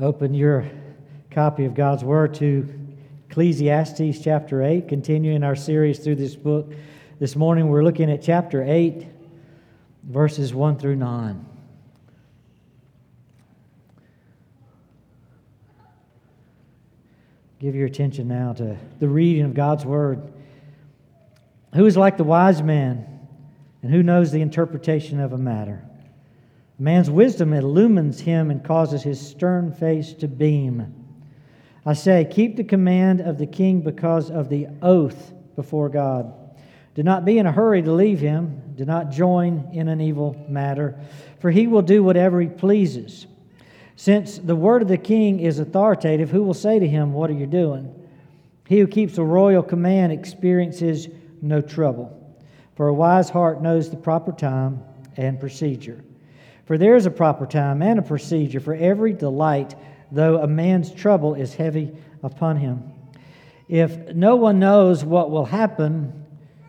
Open your copy of God's Word to Ecclesiastes chapter 8, continuing our series through this book. This morning we're looking at chapter 8, verses 1 through 9. Give your attention now to the reading of God's Word. Who is like the wise man, and who knows the interpretation of a matter? Man's wisdom illumines him and causes his stern face to beam. I say, keep the command of the king because of the oath before God. Do not be in a hurry to leave him. Do not join in an evil matter, for he will do whatever he pleases. Since the word of the king is authoritative, who will say to him, What are you doing? He who keeps a royal command experiences no trouble, for a wise heart knows the proper time and procedure. For there is a proper time and a procedure for every delight, though a man's trouble is heavy upon him. If no one knows what will happen,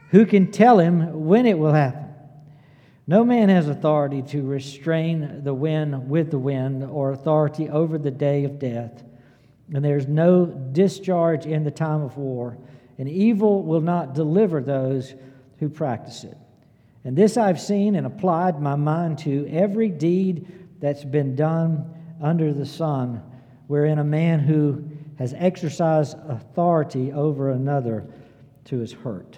who can tell him when it will happen? No man has authority to restrain the wind with the wind or authority over the day of death. And there's no discharge in the time of war, and evil will not deliver those who practice it. And this I've seen and applied my mind to every deed that's been done under the sun, wherein a man who has exercised authority over another to his hurt.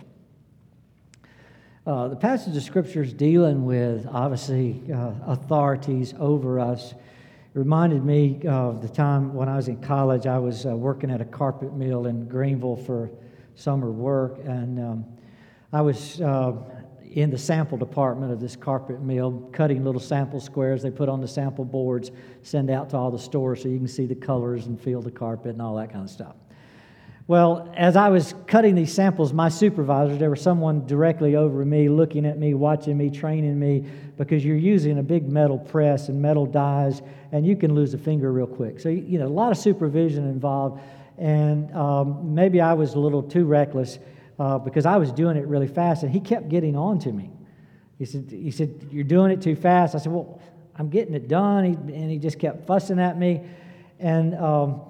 Uh, the passage of scripture is dealing with obviously uh, authorities over us. It reminded me of the time when I was in college. I was uh, working at a carpet mill in Greenville for summer work, and um, I was uh, in the sample department of this carpet mill, cutting little sample squares they put on the sample boards, send out to all the stores so you can see the colors and feel the carpet and all that kind of stuff. Well, as I was cutting these samples, my supervisors, there was someone directly over me, looking at me, watching me, training me, because you're using a big metal press and metal dies, and you can lose a finger real quick. So, you know, a lot of supervision involved, and um, maybe I was a little too reckless uh, because I was doing it really fast, and he kept getting on to me. He said, he said, You're doing it too fast. I said, Well, I'm getting it done. He, and he just kept fussing at me. And um,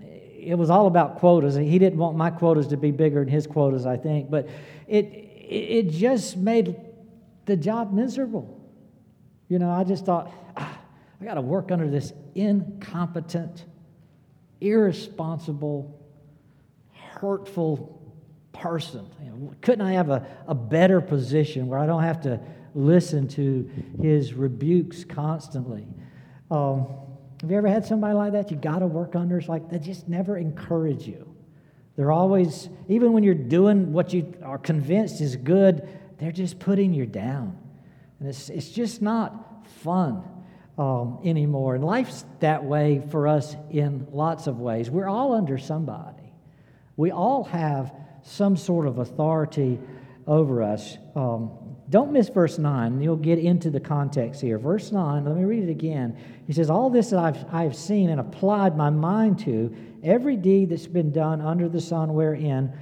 it was all about quotas. He didn't want my quotas to be bigger than his quotas, I think. But it, it just made the job miserable. You know, I just thought, ah, I got to work under this incompetent, irresponsible, hurtful person. You know, couldn't I have a, a better position where I don't have to listen to his rebukes constantly? Um, have you ever had somebody like that you got to work under? It's like they just never encourage you. They're always, even when you're doing what you are convinced is good, they're just putting you down. And it's, it's just not fun um, anymore. And life's that way for us in lots of ways. We're all under somebody, we all have some sort of authority over us. Um, don't miss verse 9. You'll get into the context here. Verse 9, let me read it again. He says, All this that I've, I've seen and applied my mind to, every deed that's been done under the sun wherein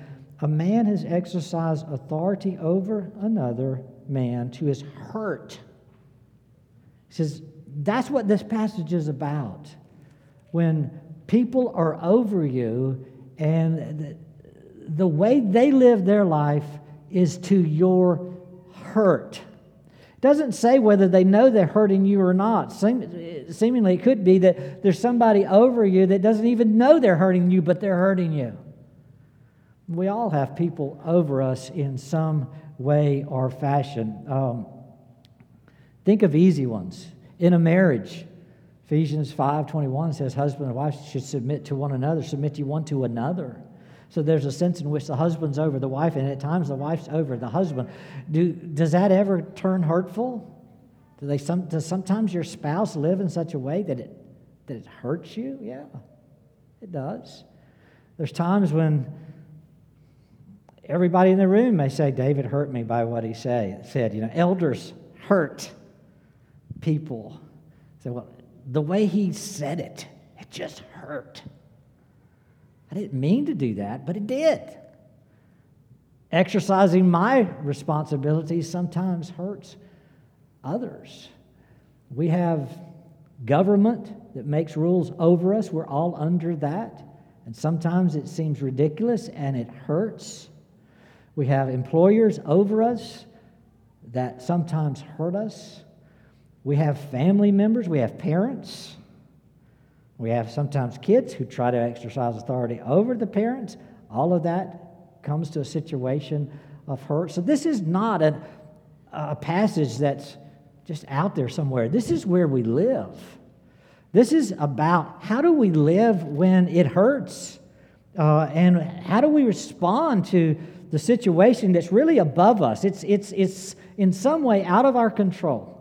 a man has exercised authority over another man to his hurt. He says, That's what this passage is about. When people are over you and the, way they live their life is to your hurt. It doesn't say whether they know they're hurting you or not. Seemingly, it could be that there's somebody over you that doesn't even know they're hurting you, but they're hurting you. We all have people over us in some way or fashion. Um, think of easy ones. In a marriage, Ephesians 5:21 says husband and wife should submit to one another, submit you one to another. So there's a sense in which the husband's over the wife, and at times the wife's over the husband. Do, does that ever turn hurtful? Do they some, does sometimes your spouse live in such a way that it, that it hurts you? Yeah, it does. There's times when everybody in the room may say, David hurt me by what he say, said. You know, elders hurt people. Say, well, the way he said it, it just hurt. I didn't mean to do that, but it did. Exercising my responsibilities sometimes hurts others. We have government that makes rules over us. We're all under that. And sometimes it seems ridiculous and it hurts. We have employers over us that sometimes hurt us. We have family members, we have parents. We have sometimes kids who try to exercise authority over the parents. All of that comes to a situation of hurt. So, this is not a, a passage that's just out there somewhere. This is where we live. This is about how do we live when it hurts? Uh, and how do we respond to the situation that's really above us? It's, it's, it's in some way out of our control.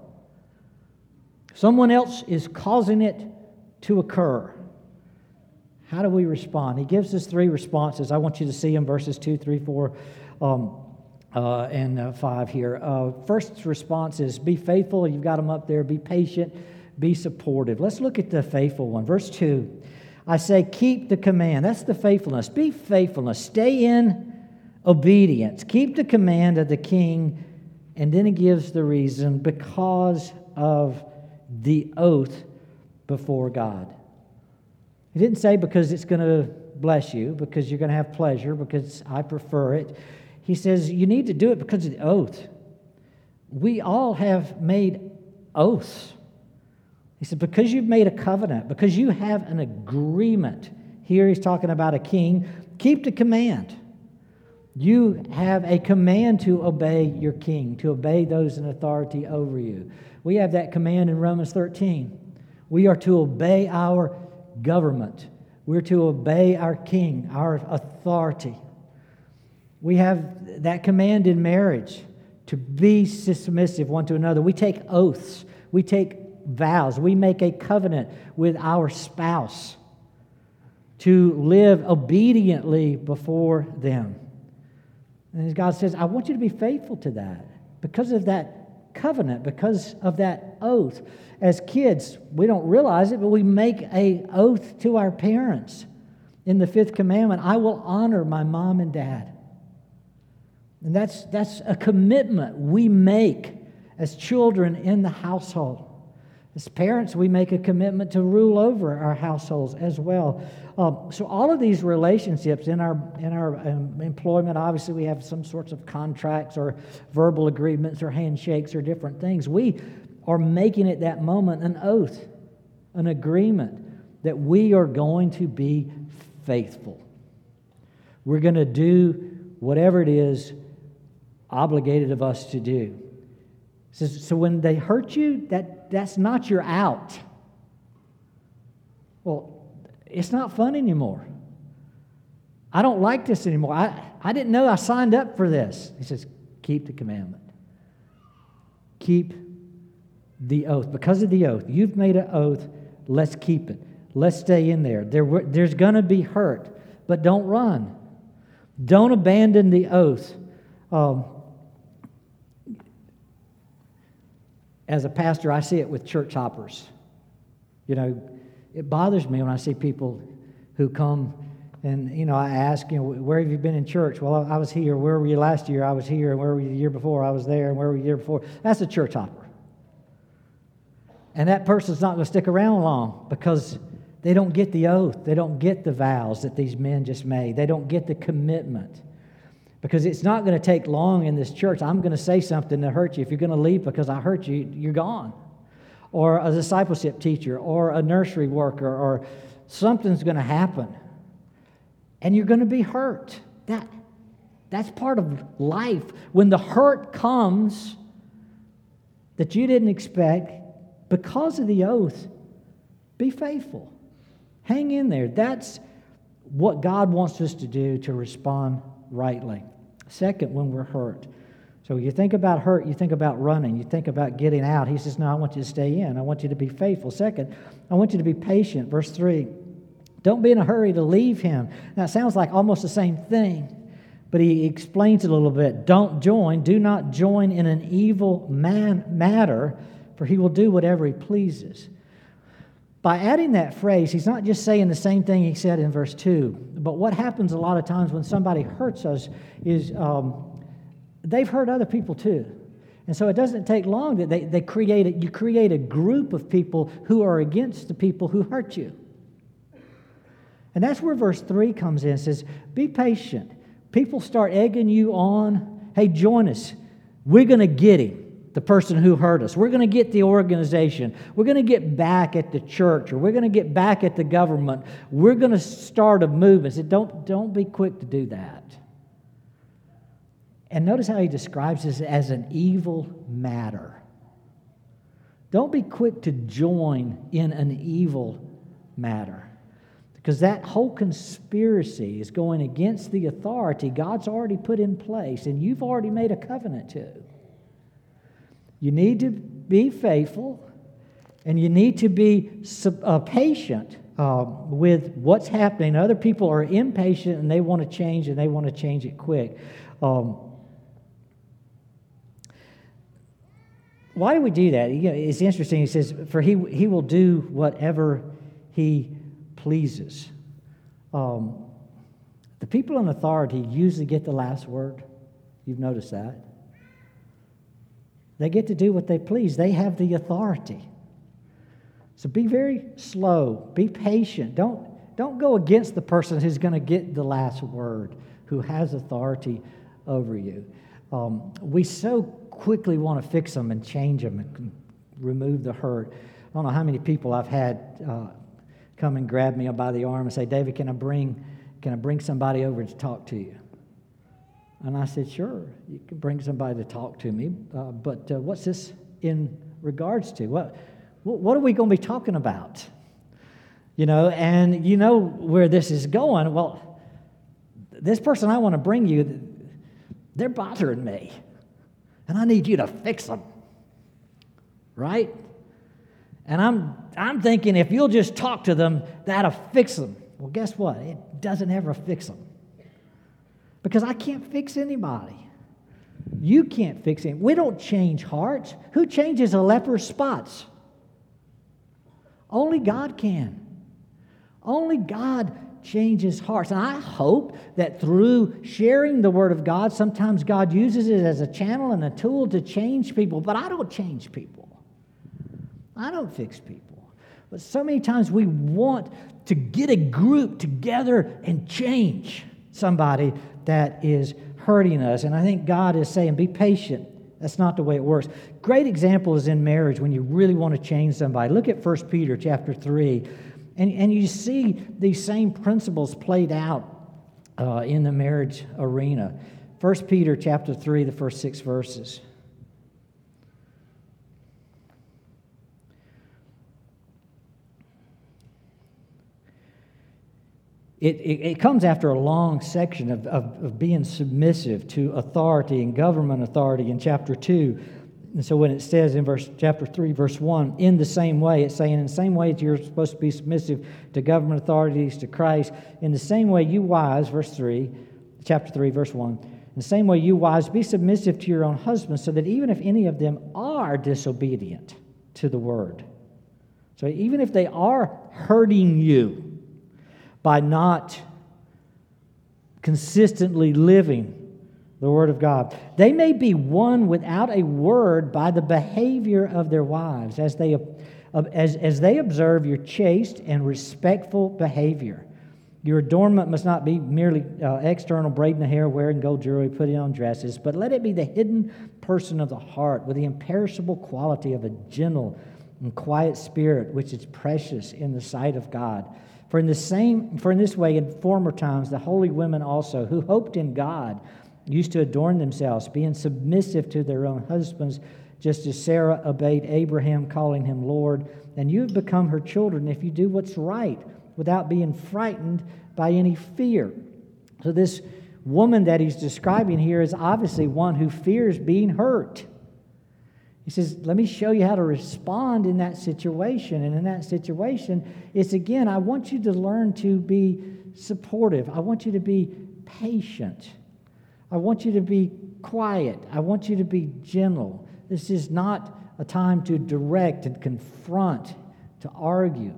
Someone else is causing it to occur. How do we respond? He gives us three responses. I want you to see them verses 2, 3, 4, um, uh, and uh, 5 here. Uh, first response is be faithful. You've got them up there. Be patient. Be supportive. Let's look at the faithful one. Verse 2 I say, keep the command. That's the faithfulness. Be faithfulness. Stay in obedience. Keep the command of the king. And then he gives the reason because of the oath before God. He didn't say because it's going to bless you, because you're going to have pleasure, because I prefer it. He says you need to do it because of the oath. We all have made oaths. He said, because you've made a covenant, because you have an agreement. Here he's talking about a king. Keep the command. You have a command to obey your king, to obey those in authority over you. We have that command in Romans 13. We are to obey our government. We're to obey our king, our authority. We have that command in marriage to be submissive one to another. We take oaths, we take vows, we make a covenant with our spouse to live obediently before them. And God says, I want you to be faithful to that because of that covenant, because of that oath. As kids, we don't realize it, but we make a oath to our parents in the fifth commandment I will honor my mom and dad. And that's, that's a commitment we make as children in the household. As parents, we make a commitment to rule over our households as well. Um, so all of these relationships in our in our um, employment, obviously, we have some sorts of contracts or verbal agreements or handshakes or different things. We are making at that moment an oath, an agreement that we are going to be faithful. We're going to do whatever it is obligated of us to do. So, so when they hurt you, that, that's not your out. Well, it's not fun anymore. I don't like this anymore. I, I didn't know I signed up for this. He says, keep the commandment. Keep the oath. Because of the oath, you've made an oath, let's keep it. Let's stay in there. there there's going to be hurt, but don't run. Don't abandon the oath. Um, as a pastor, I see it with church hoppers. You know, it bothers me when I see people who come and, you know, I ask, you know, where have you been in church? Well, I was here. Where were you last year? I was here. And where were you the year before? I was there. And where were you the year before? That's a church hopper. And that person's not going to stick around long because they don't get the oath. They don't get the vows that these men just made. They don't get the commitment. Because it's not going to take long in this church. I'm going to say something to hurt you. If you're going to leave because I hurt you, you're gone. Or a discipleship teacher, or a nursery worker, or something's going to happen. And you're going to be hurt. That, that's part of life. When the hurt comes that you didn't expect because of the oath, be faithful. Hang in there. That's what God wants us to do to respond rightly. Second, when we're hurt. So you think about hurt, you think about running, you think about getting out. He says, No, I want you to stay in. I want you to be faithful. Second, I want you to be patient. Verse 3. Don't be in a hurry to leave him. Now, it sounds like almost the same thing, but he explains it a little bit. Don't join, do not join in an evil man, matter, for he will do whatever he pleases. By adding that phrase, he's not just saying the same thing he said in verse 2, but what happens a lot of times when somebody hurts us is um, they've hurt other people too. And so it doesn't take long that they, they create a, you create a group of people who are against the people who hurt you. And that's where verse 3 comes in. It says, Be patient. People start egging you on. Hey, join us. We're going to get him the person who hurt us. We're going to get the organization. We're going to get back at the church or we're going to get back at the government. We're going to start a movement. So don't, don't be quick to do that. And notice how he describes this as an evil matter. Don't be quick to join in an evil matter. Because that whole conspiracy is going against the authority God's already put in place and you've already made a covenant to. You need to be faithful and you need to be uh, patient uh, with what's happening. Other people are impatient and they want to change and they want to change it quick. Um, why do we do that? You know, it's interesting. He says, For he, he will do whatever he pleases. Um, the people in authority usually get the last word. You've noticed that. They get to do what they please, they have the authority. So be very slow, be patient. Don't, don't go against the person who's going to get the last word, who has authority over you. Um, we so quickly want to fix them and change them and remove the hurt. I don't know how many people I've had uh, come and grab me by the arm and say, David, can I bring, can I bring somebody over to talk to you? And I said, Sure, you can bring somebody to talk to me, uh, but uh, what's this in regards to? What, what are we going to be talking about? You know, and you know where this is going. Well, this person I want to bring you, they're bothering me, and I need you to fix them. Right? And I'm, I'm thinking if you'll just talk to them, that'll fix them. Well, guess what? It doesn't ever fix them because I can't fix anybody. You can't fix him. We don't change hearts. Who changes a leper's spots? Only God can. Only God changes hearts. And I hope that through sharing the Word of God, sometimes God uses it as a channel and a tool to change people. But I don't change people, I don't fix people. But so many times we want to get a group together and change somebody that is hurting us. And I think God is saying, be patient. That's not the way it works. Great example is in marriage when you really want to change somebody. Look at 1 Peter chapter 3, and, and you see these same principles played out uh, in the marriage arena. 1 Peter chapter 3, the first six verses. It, it, it, comes after a long section of, of, of, being submissive to authority and government authority in chapter 2. And so when it says in verse chapter 3, verse 1, in the same way, it's saying in the same way that you're supposed to be submissive to government authorities, to Christ, in the same way you wives, verse 3, chapter 3, verse 1, in the same way you wives, be submissive to your own husbands, so that even if any of them are disobedient to the word, so even if they are hurting you, by not consistently living the Word of God. They may be won without a word by the behavior of their wives as they, as, as they observe your chaste and respectful behavior. Your adornment must not be merely uh, external, braiding the hair, wearing gold jewelry, putting on dresses, but let it be the hidden person of the heart with the imperishable quality of a gentle and quiet spirit, which is precious in the sight of God. For in the same for in this way in former times the holy women also who hoped in God used to adorn themselves being submissive to their own husbands just as Sarah obeyed Abraham calling him Lord and you have become her children if you do what's right without being frightened by any fear. So this woman that he's describing here is obviously one who fears being hurt. He says, Let me show you how to respond in that situation. And in that situation, it's again, I want you to learn to be supportive. I want you to be patient. I want you to be quiet. I want you to be gentle. This is not a time to direct and confront, to argue.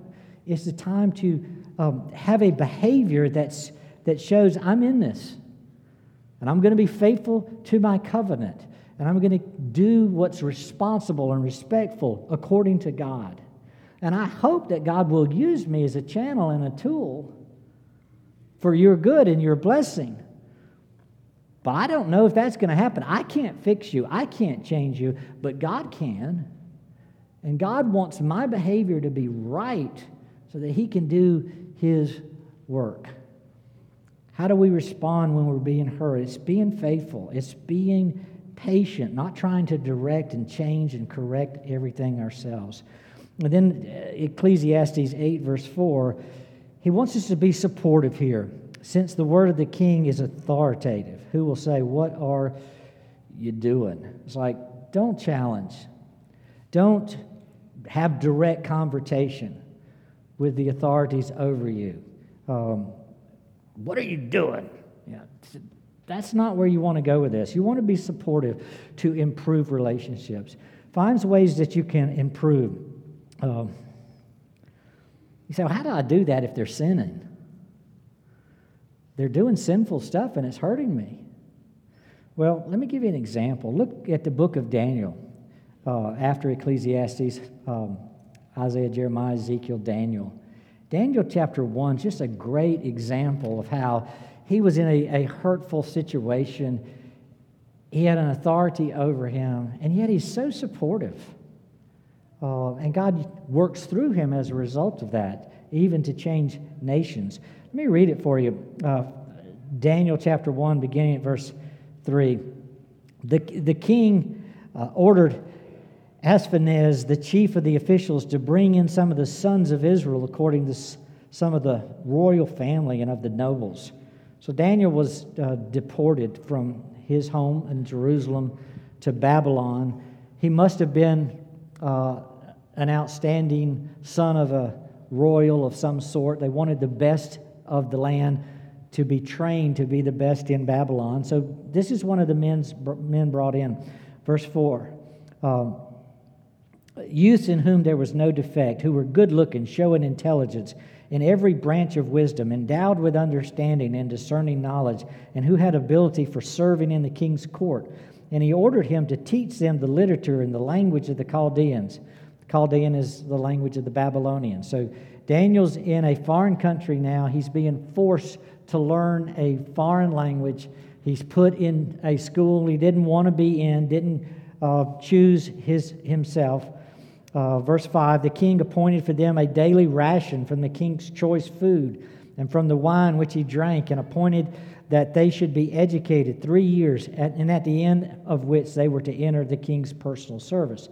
It's a time to um, have a behavior that's, that shows I'm in this and I'm going to be faithful to my covenant and I'm going to do what's responsible and respectful according to God. And I hope that God will use me as a channel and a tool for your good and your blessing. But I don't know if that's going to happen. I can't fix you, I can't change you, but God can. And God wants my behavior to be right so that He can do His work. How do we respond when we're being hurt? It's being faithful, it's being patient, not trying to direct and change and correct everything ourselves. And then uh, Ecclesiastes 8, verse 4, he wants us to be supportive here. Since the word of the king is authoritative, who will say, What are you doing? It's like, don't challenge. Don't have direct confrontation with the authorities over you. Um, what are you doing? Yeah, that's not where you want to go with this. You want to be supportive to improve relationships. Find ways that you can improve. Um, you say, well, how do I do that if they're sinning? They're doing sinful stuff and it's hurting me. Well, let me give you an example. Look at the book of Daniel uh, after Ecclesiastes, um, Isaiah, Jeremiah, Ezekiel, Daniel. Daniel chapter 1 is just a great example of how he was in a, a hurtful situation. He had an authority over him, and yet he's so supportive. Uh, and God works through him as a result of that, even to change nations. Let me read it for you. Uh, Daniel chapter 1, beginning at verse 3. The, the king uh, ordered Ashpenaz, the chief of the officials, to bring in some of the sons of Israel according to some of the royal family and of the nobles. So Daniel was uh, deported from his home in Jerusalem to Babylon. He must have been uh, an outstanding son of a royal of some sort. They wanted the best of the land to be trained to be the best in Babylon. So this is one of the men's, men brought in. Verse 4. Um, youths in whom there was no defect, who were good looking, showing intelligence in every branch of wisdom, endowed with understanding and discerning knowledge, and who had ability for serving in the king's court. And he ordered him to teach them the literature and the language of the Chaldeans. Chaldean is the language of the Babylonians. So Daniel's in a foreign country now. He's being forced to learn a foreign language. He's put in a school he didn't want to be in, didn't uh, choose his, himself. Uh, verse 5 The king appointed for them a daily ration from the king's choice food and from the wine which he drank, and appointed that they should be educated three years, at, and at the end of which they were to enter the king's personal service.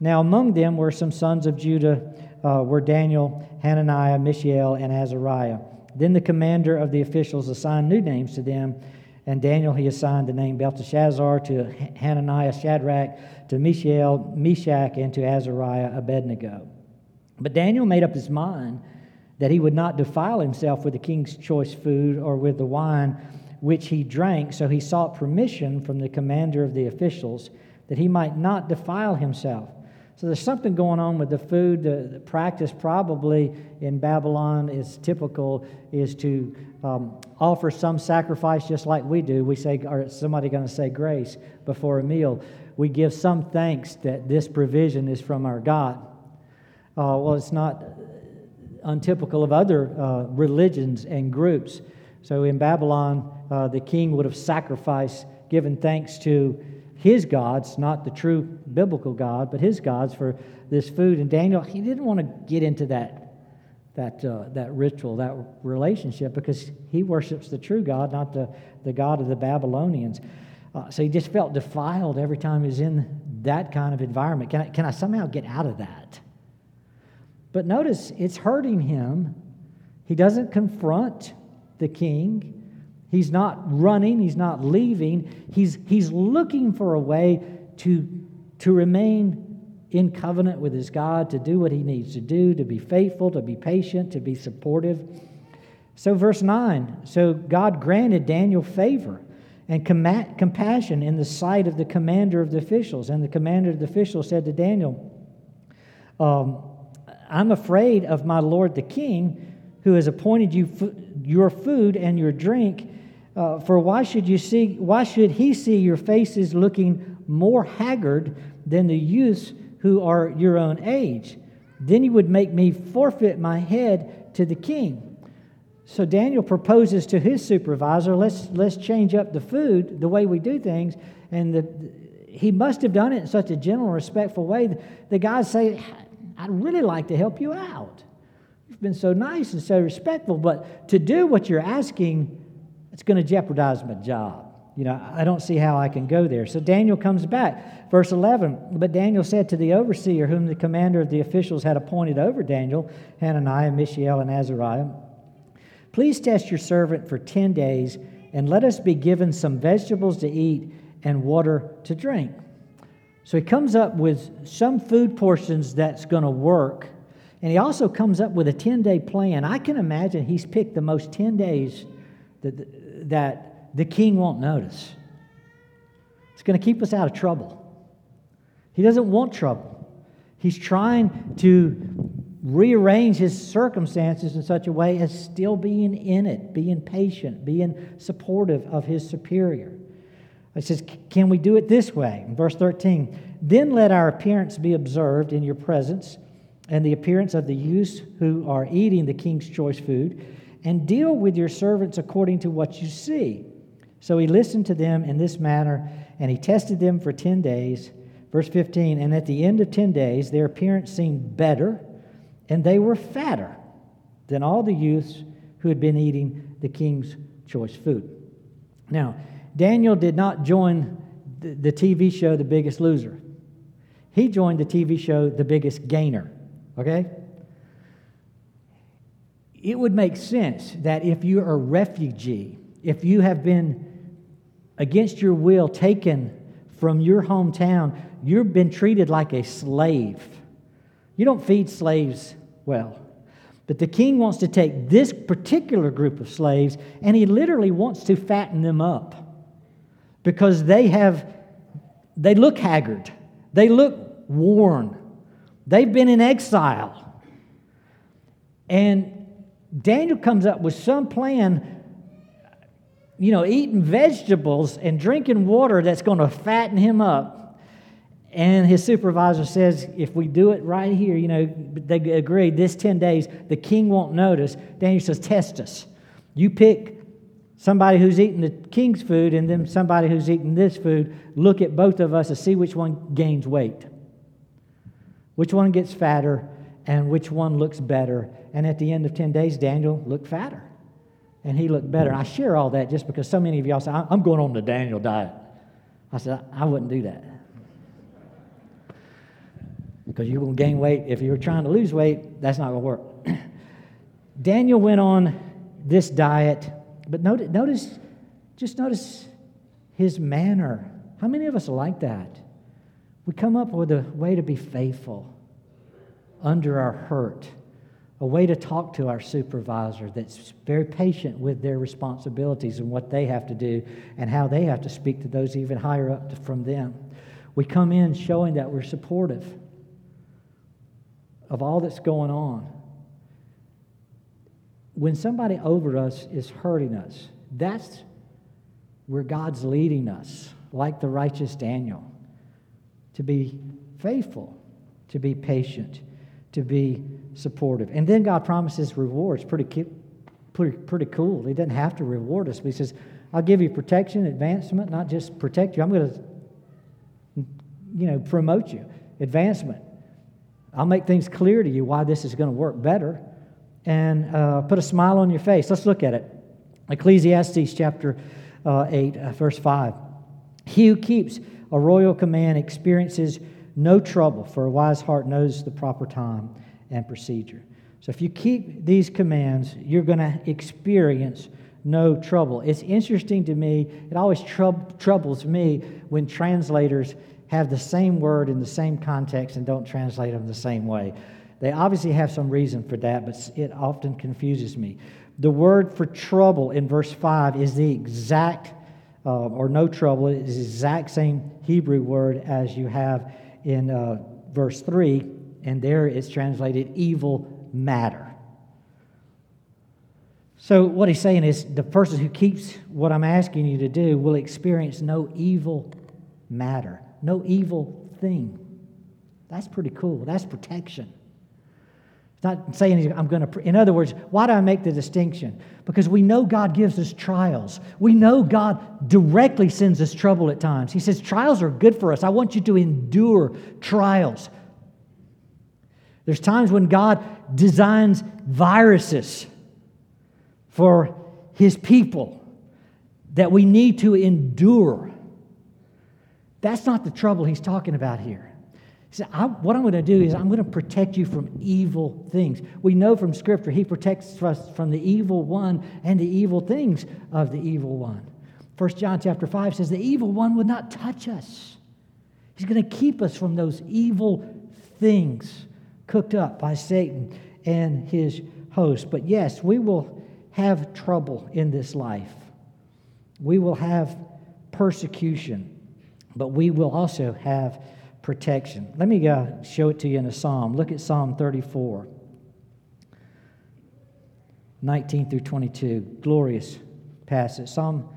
Now, among them were some sons of Judah, uh, were Daniel, Hananiah, Mishael, and Azariah. Then the commander of the officials assigned new names to them, and Daniel he assigned the name Belteshazzar to Hananiah, Shadrach, to Mishael, Meshach, and to Azariah, Abednego. But Daniel made up his mind that he would not defile himself with the king's choice food or with the wine which he drank, so he sought permission from the commander of the officials that he might not defile himself. So there's something going on with the food. The, the practice probably in Babylon is typical is to um, offer some sacrifice just like we do. We say, or somebody going to say grace before a meal we give some thanks that this provision is from our God. Uh, well, it's not untypical of other uh, religions and groups. So in Babylon, uh, the king would have sacrificed, given thanks to his gods, not the true biblical God, but his gods for this food. And Daniel, he didn't want to get into that, that, uh, that ritual, that relationship, because he worships the true God, not the, the God of the Babylonians. Uh, so he just felt defiled every time he was in that kind of environment. Can I, can I somehow get out of that? But notice it's hurting him. He doesn't confront the king. He's not running, he's not leaving. He's, he's looking for a way to, to remain in covenant with his God, to do what he needs to do, to be faithful, to be patient, to be supportive. So, verse 9 so God granted Daniel favor and com- compassion in the sight of the commander of the officials. And the commander of the officials said to Daniel, um, I'm afraid of my lord the king, who has appointed you f- your food and your drink. Uh, for why should you see? Why should he see your faces looking more haggard than the youths who are your own age. Then you would make me forfeit my head to the king. So Daniel proposes to his supervisor, let's, let's change up the food, the way we do things. And the, he must have done it in such a gentle, respectful way. The guys say, I'd really like to help you out. You've been so nice and so respectful, but to do what you're asking, it's going to jeopardize my job. You know, I don't see how I can go there. So Daniel comes back. Verse 11 But Daniel said to the overseer, whom the commander of the officials had appointed over Daniel, Hananiah, Mishael, and Azariah, Please test your servant for 10 days, and let us be given some vegetables to eat and water to drink. So he comes up with some food portions that's going to work. And he also comes up with a 10 day plan. I can imagine he's picked the most 10 days that, that the king won't notice. It's going to keep us out of trouble. He doesn't want trouble. He's trying to rearrange his circumstances in such a way as still being in it, being patient, being supportive of his superior. He says, Can we do it this way? In verse 13, then let our appearance be observed in your presence and the appearance of the youths who are eating the king's choice food, and deal with your servants according to what you see. So he listened to them in this manner, and he tested them for 10 days. Verse 15, and at the end of 10 days, their appearance seemed better, and they were fatter than all the youths who had been eating the king's choice food. Now, Daniel did not join the TV show The Biggest Loser. He joined the TV show The Biggest Gainer, okay? It would make sense that if you're a refugee, if you have been against your will taken from your hometown, you've been treated like a slave. You don't feed slaves well. But the king wants to take this particular group of slaves and he literally wants to fatten them up because they have they look haggard. They look worn. They've been in exile. And Daniel comes up with some plan you know, eating vegetables and drinking water that's going to fatten him up. And his supervisor says, if we do it right here, you know, they agreed this 10 days, the king won't notice. Daniel says, test us. You pick somebody who's eating the king's food and then somebody who's eating this food. Look at both of us and see which one gains weight, which one gets fatter, and which one looks better. And at the end of 10 days, Daniel looked fatter and he looked better. I share all that just because so many of y'all say, I'm going on the Daniel diet. I said, I wouldn't do that. Because you're going to gain weight. If you're trying to lose weight, that's not going to work. Daniel went on this diet, but notice, notice, just notice his manner. How many of us are like that? We come up with a way to be faithful under our hurt a way to talk to our supervisor that's very patient with their responsibilities and what they have to do and how they have to speak to those even higher up from them. We come in showing that we're supportive of all that's going on. When somebody over us is hurting us, that's where God's leading us, like the righteous Daniel, to be faithful, to be patient, to be supportive. And then God promises rewards. Pretty, pretty, pretty cool. He doesn't have to reward us, but He says, I'll give you protection, advancement, not just protect you. I'm going to, you know, promote you, advancement. I'll make things clear to you why this is going to work better and uh, put a smile on your face. Let's look at it. Ecclesiastes chapter uh, 8, uh, verse 5. He who keeps a royal command experiences no trouble, for a wise heart knows the proper time and procedure. So if you keep these commands, you're going to experience no trouble. It's interesting to me, it always troub- troubles me when translators have the same word in the same context and don't translate them the same way. They obviously have some reason for that, but it often confuses me. The word for trouble in verse 5 is the exact, uh, or no trouble, is the exact same Hebrew word as you have in uh, verse 3 and there it's translated evil matter. So, what he's saying is the person who keeps what I'm asking you to do will experience no evil matter, no evil thing. That's pretty cool. That's protection. It's not saying I'm going to, in other words, why do I make the distinction? Because we know God gives us trials. We know God directly sends us trouble at times. He says, Trials are good for us. I want you to endure trials. There's times when God designs viruses for his people that we need to endure. That's not the trouble he's talking about here. He said, What I'm going to do is I'm going to protect you from evil things. We know from Scripture he protects us from the evil one and the evil things of the evil one. 1 John chapter 5 says, The evil one would not touch us. He's going to keep us from those evil things cooked up by Satan and his host. But yes, we will have trouble in this life. We will have persecution, but we will also have protection. Let me uh, show it to you in a psalm. Look at Psalm 34, 19 through 22. Glorious passage. Psalm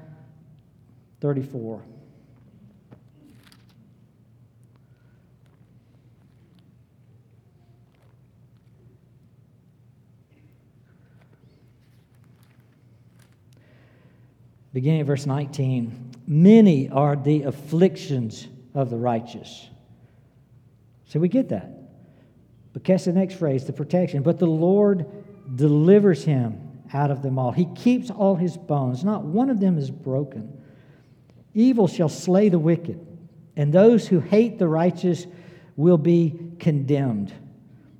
34. Beginning at verse 19 Many are the afflictions of the righteous. So we get that. But catch the next phrase the protection. But the Lord delivers him out of them all. He keeps all his bones, not one of them is broken. Evil shall slay the wicked, and those who hate the righteous will be condemned.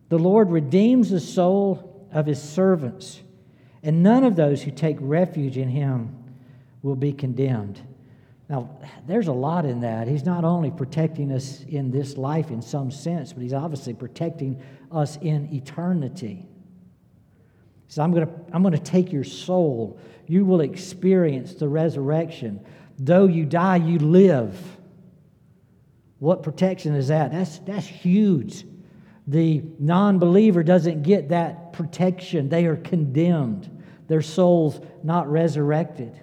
The Lord redeems the soul of his servants, and none of those who take refuge in him will be condemned. Now, there's a lot in that. He's not only protecting us in this life in some sense, but he's obviously protecting us in eternity. He says, I'm going to I'm going to take your soul. You will experience the resurrection. Though you die, you live. What protection is that? That's, that's huge. The non believer doesn't get that protection, they are condemned, their soul's not resurrected.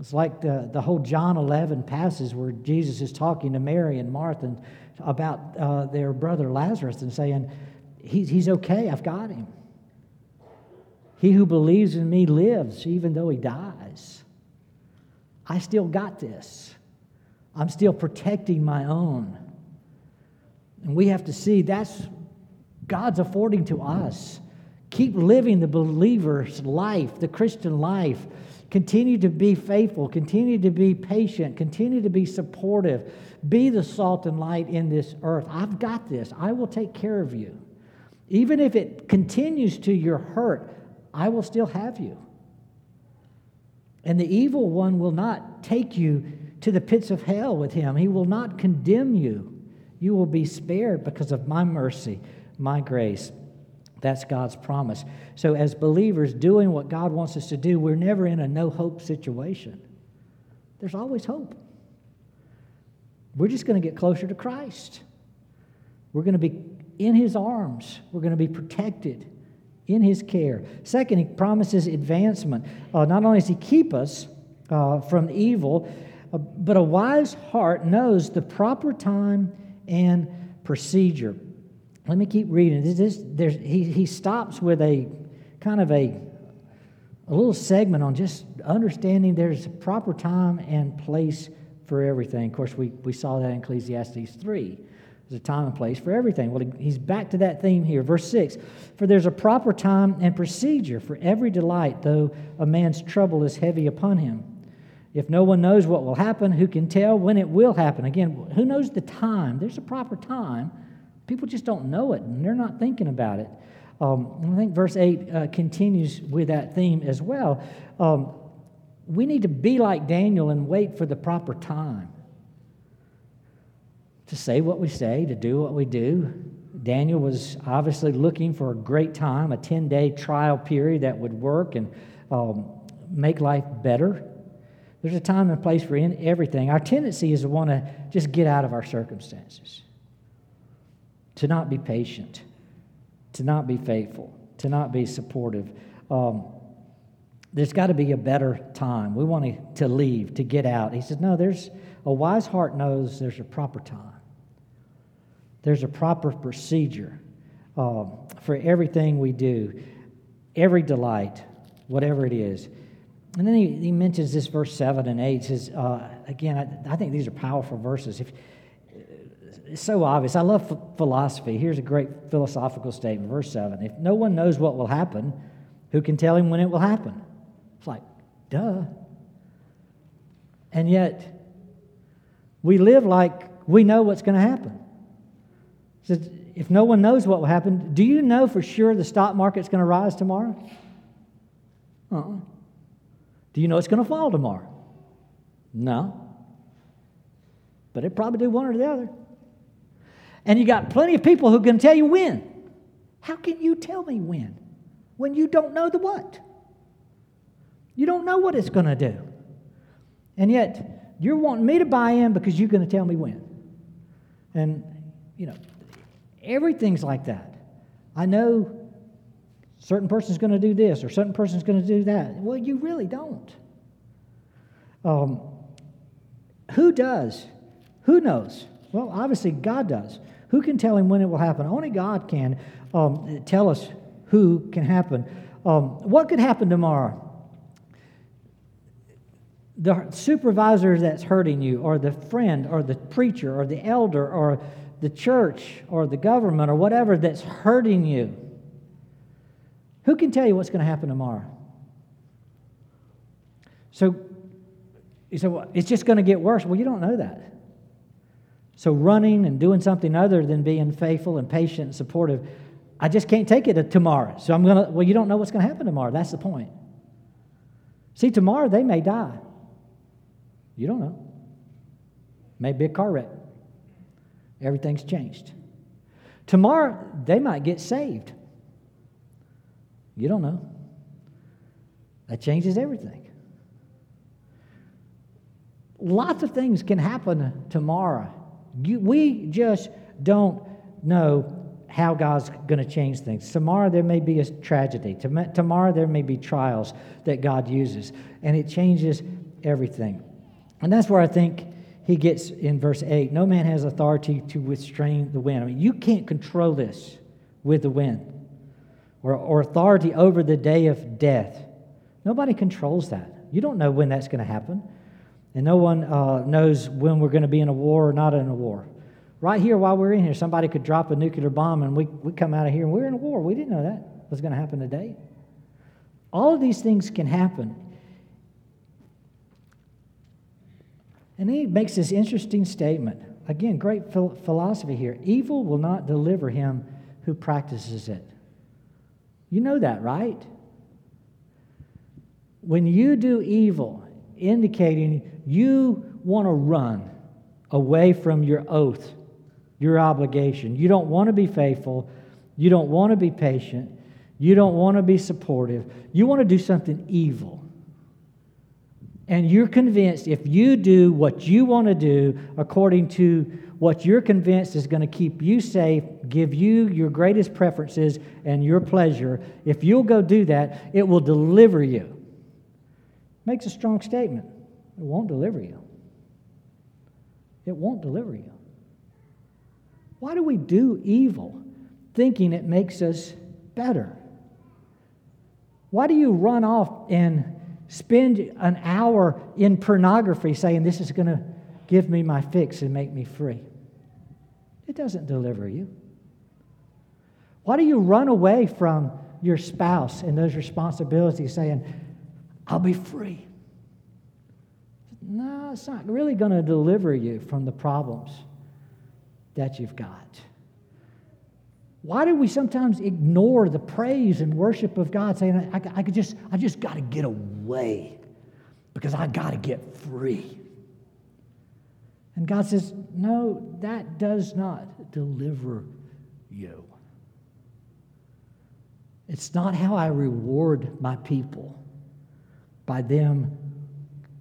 It's like the, the whole John 11 passage where Jesus is talking to Mary and Martha about uh, their brother Lazarus and saying, he's, he's okay, I've got him. He who believes in me lives even though he dies. I still got this. I'm still protecting my own. And we have to see that's God's affording to us. Keep living the believer's life, the Christian life Continue to be faithful. Continue to be patient. Continue to be supportive. Be the salt and light in this earth. I've got this. I will take care of you. Even if it continues to your hurt, I will still have you. And the evil one will not take you to the pits of hell with him. He will not condemn you. You will be spared because of my mercy, my grace. That's God's promise. So, as believers doing what God wants us to do, we're never in a no hope situation. There's always hope. We're just going to get closer to Christ. We're going to be in His arms, we're going to be protected in His care. Second, He promises advancement. Uh, not only does He keep us uh, from evil, uh, but a wise heart knows the proper time and procedure. Let me keep reading. This, this, he, he stops with a kind of a, a little segment on just understanding there's a proper time and place for everything. Of course, we, we saw that in Ecclesiastes 3. There's a time and place for everything. Well, he's back to that theme here. Verse 6 For there's a proper time and procedure for every delight, though a man's trouble is heavy upon him. If no one knows what will happen, who can tell when it will happen? Again, who knows the time? There's a proper time People just don't know it and they're not thinking about it. Um, I think verse 8 uh, continues with that theme as well. Um, we need to be like Daniel and wait for the proper time to say what we say, to do what we do. Daniel was obviously looking for a great time, a 10 day trial period that would work and um, make life better. There's a time and place for everything. Our tendency is to want to just get out of our circumstances to not be patient, to not be faithful, to not be supportive. Um, there's got to be a better time. We want to leave, to get out. He says, No, there's A wise heart knows there's a proper time, there's a proper procedure uh, for everything we do, every delight, whatever it is. And then he, he mentions this verse 7 and 8. says, uh, again, I, I, think these are powerful verses. If, it's so obvious. I love philosophy. Here's a great philosophical statement, verse 7. If no one knows what will happen, who can tell him when it will happen? It's like, duh. And yet, we live like we know what's going to happen. So if no one knows what will happen, do you know for sure the stock market's going to rise tomorrow? Uh-uh. Do you know it's going to fall tomorrow? No. But it probably do one or the other. And you got plenty of people who can tell you when. How can you tell me when? When you don't know the what? You don't know what it's going to do. And yet, you're wanting me to buy in because you're going to tell me when. And, you know, everything's like that. I know certain person's going to do this or certain person's going to do that. Well, you really don't. Um, who does? Who knows? Well, obviously, God does. Who can tell him when it will happen? Only God can um, tell us who can happen. Um, what could happen tomorrow? The supervisor that's hurting you, or the friend, or the preacher, or the elder, or the church, or the government, or whatever that's hurting you. Who can tell you what's going to happen tomorrow? So you say, well, it's just going to get worse. Well, you don't know that. So, running and doing something other than being faithful and patient and supportive, I just can't take it to tomorrow. So, I'm going to, well, you don't know what's going to happen tomorrow. That's the point. See, tomorrow they may die. You don't know. Maybe a car wreck. Everything's changed. Tomorrow they might get saved. You don't know. That changes everything. Lots of things can happen tomorrow you, we just don't know how God's going to change things. Tomorrow there may be a tragedy. Tomorrow there may be trials that God uses, and it changes everything. And that's where I think he gets in verse 8 no man has authority to restrain the wind. I mean, you can't control this with the wind or, or authority over the day of death. Nobody controls that. You don't know when that's going to happen. And no one uh, knows when we're going to be in a war or not in a war. Right here, while we're in here, somebody could drop a nuclear bomb and we, we come out of here and we're in a war. We didn't know that was going to happen today. All of these things can happen. And he makes this interesting statement. Again, great philosophy here. Evil will not deliver him who practices it. You know that, right? When you do evil, indicating you want to run away from your oath, your obligation. You don't want to be faithful. You don't want to be patient. You don't want to be supportive. You want to do something evil. And you're convinced if you do what you want to do according to what you're convinced is going to keep you safe, give you your greatest preferences and your pleasure, if you'll go do that, it will deliver you. Makes a strong statement. It won't deliver you. It won't deliver you. Why do we do evil thinking it makes us better? Why do you run off and spend an hour in pornography saying this is going to give me my fix and make me free? It doesn't deliver you. Why do you run away from your spouse and those responsibilities saying, I'll be free? No, it's not really going to deliver you from the problems that you've got. Why do we sometimes ignore the praise and worship of God, saying, I, I, could just, I just got to get away because I got to get free? And God says, No, that does not deliver you. It's not how I reward my people by them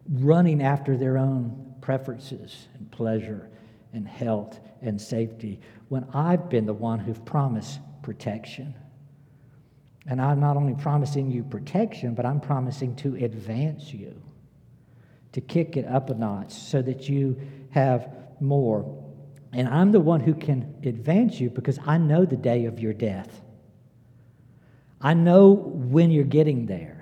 running after their own preferences and pleasure and health and safety when I've been the one who've promised protection. And I'm not only promising you protection, but I'm promising to advance you, to kick it up a notch so that you have more. And I'm the one who can advance you because I know the day of your death. I know when you're getting there.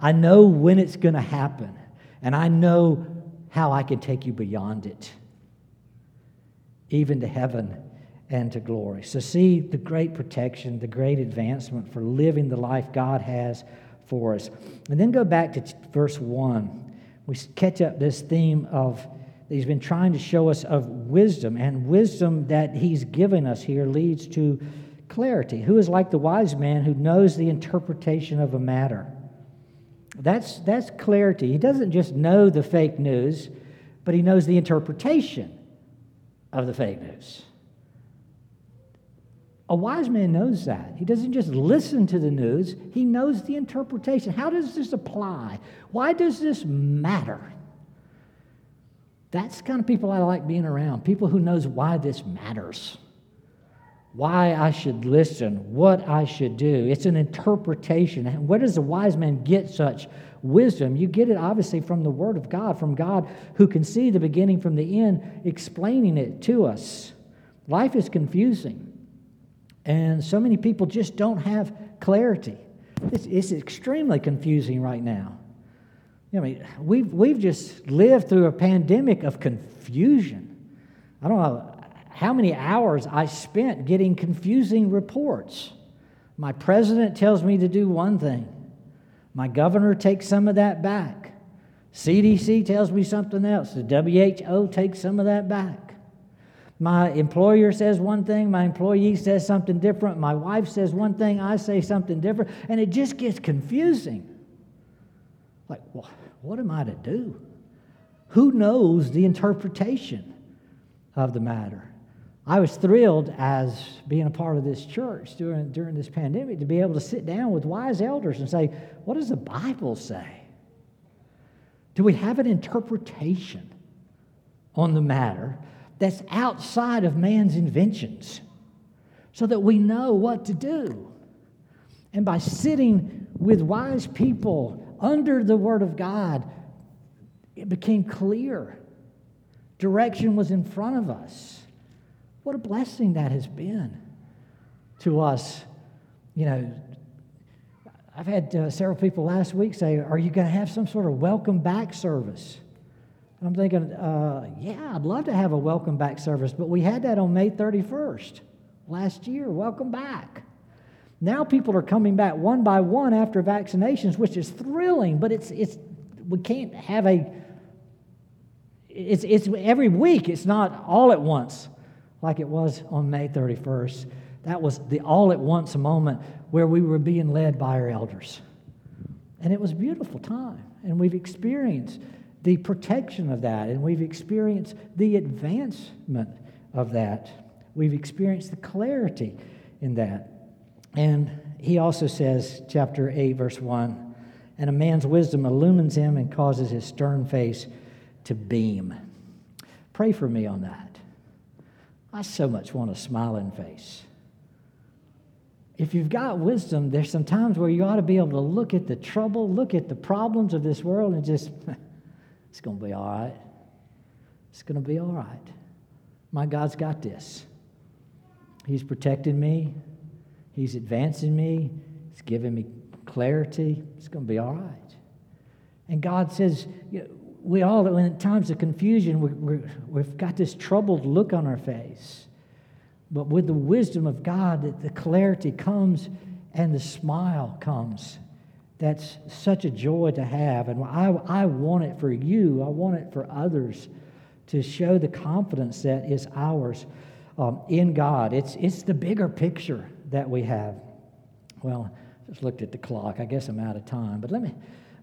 I know when it's going to happen. And I know how I can take you beyond it, even to heaven and to glory. So, see the great protection, the great advancement for living the life God has for us. And then go back to verse 1. We catch up this theme of he's been trying to show us of wisdom, and wisdom that he's given us here leads to clarity. Who is like the wise man who knows the interpretation of a matter? That's, that's clarity. He doesn't just know the fake news, but he knows the interpretation of the fake news. A wise man knows that. He doesn't just listen to the news, he knows the interpretation. How does this apply? Why does this matter? That's the kind of people I like being around. People who knows why this matters. Why I should listen, what I should do. It's an interpretation. Where does a wise man get such wisdom? You get it obviously from the Word of God, from God who can see the beginning from the end, explaining it to us. Life is confusing, and so many people just don't have clarity. It's, it's extremely confusing right now. I mean, we've, we've just lived through a pandemic of confusion. I don't know how many hours I spent getting confusing reports. My president tells me to do one thing, my governor takes some of that back. CDC tells me something else. The WHO takes some of that back. My employer says one thing, my employee says something different, my wife says one thing, I say something different, and it just gets confusing. Like, well, what am I to do? Who knows the interpretation of the matter? I was thrilled as being a part of this church during, during this pandemic to be able to sit down with wise elders and say, What does the Bible say? Do we have an interpretation on the matter that's outside of man's inventions so that we know what to do? And by sitting with wise people under the Word of God, it became clear. Direction was in front of us. What a blessing that has been to us. You know, I've had uh, several people last week say, Are you going to have some sort of welcome back service? And I'm thinking, uh, Yeah, I'd love to have a welcome back service, but we had that on May 31st last year. Welcome back. Now people are coming back one by one after vaccinations, which is thrilling, but it's, it's, we can't have a, it's, it's every week, it's not all at once like it was on May 31st. That was the all at once moment where we were being led by our elders. And it was a beautiful time. And we've experienced the protection of that, and we've experienced the advancement of that. We've experienced the clarity in that. And he also says, chapter 8, verse 1 And a man's wisdom illumines him and causes his stern face to beam. Pray for me on that. I so much want a smiling face. If you've got wisdom, there's some times where you ought to be able to look at the trouble, look at the problems of this world, and just, it's going to be all right. It's going to be all right. My God's got this. He's protecting me. He's advancing me, He's giving me clarity. It's going to be all right. And God says, you know, we all, in times of confusion, we have got this troubled look on our face. But with the wisdom of God, the clarity comes and the smile comes. That's such a joy to have. And I, I want it for you, I want it for others to show the confidence that is ours um, in God. It's, it's the bigger picture that we have. Well, just looked at the clock. I guess I'm out of time. But let me,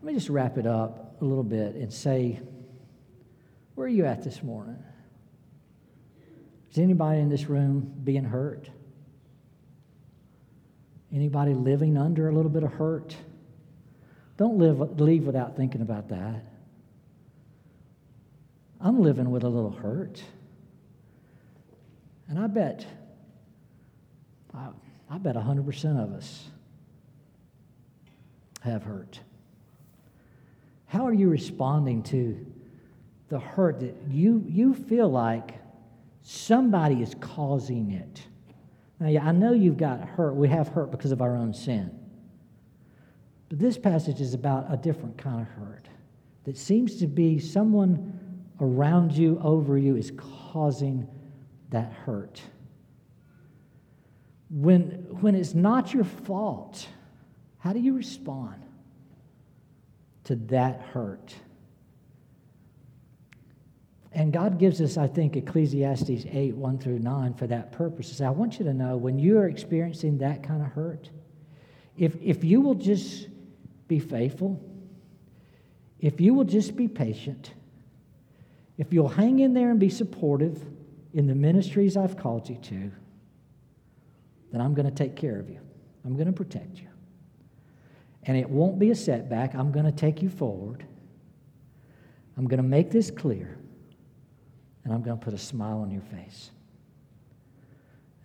let me just wrap it up a little bit and say, where are you at this morning? Is anybody in this room being hurt? Anybody living under a little bit of hurt? Don't live, leave without thinking about that. I'm living with a little hurt. And I bet I, I bet 100% of us have hurt. How are you responding to the hurt that you, you feel like somebody is causing it. Now, yeah, I know you've got hurt. We have hurt because of our own sin. But this passage is about a different kind of hurt that seems to be someone around you, over you, is causing that hurt. When, when it's not your fault, how do you respond to that hurt? And God gives us, I think, Ecclesiastes 8, 1 through 9 for that purpose. I want you to know when you are experiencing that kind of hurt, if, if you will just be faithful, if you will just be patient, if you'll hang in there and be supportive in the ministries I've called you to, then I'm going to take care of you. I'm going to protect you. And it won't be a setback. I'm going to take you forward. I'm going to make this clear. And I'm going to put a smile on your face.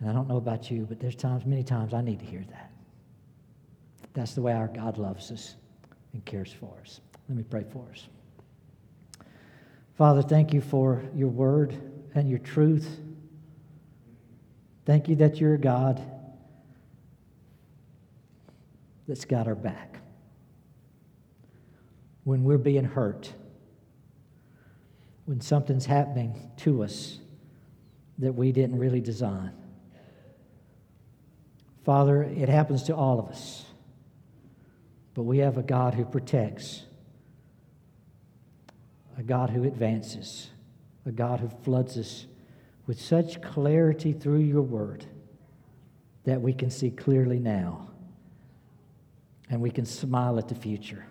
And I don't know about you, but there's times, many times, I need to hear that. That's the way our God loves us and cares for us. Let me pray for us. Father, thank you for your word and your truth. Thank you that you're God that's got our back. When we're being hurt, when something's happening to us that we didn't really design. Father, it happens to all of us. But we have a God who protects, a God who advances, a God who floods us with such clarity through your word that we can see clearly now and we can smile at the future.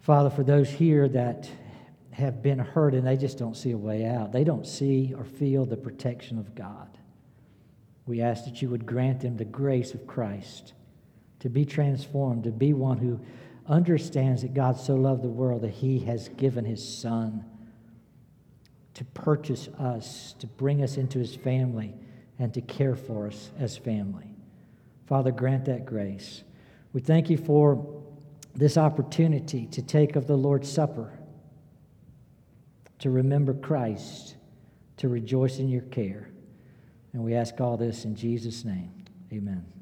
Father, for those here that have been hurt and they just don't see a way out, they don't see or feel the protection of God. We ask that you would grant them the grace of Christ to be transformed, to be one who understands that God so loved the world that he has given his Son to purchase us, to bring us into his family, and to care for us as family. Father, grant that grace. We thank you for this opportunity to take of the Lord's Supper, to remember Christ, to rejoice in your care. And we ask all this in Jesus' name. Amen.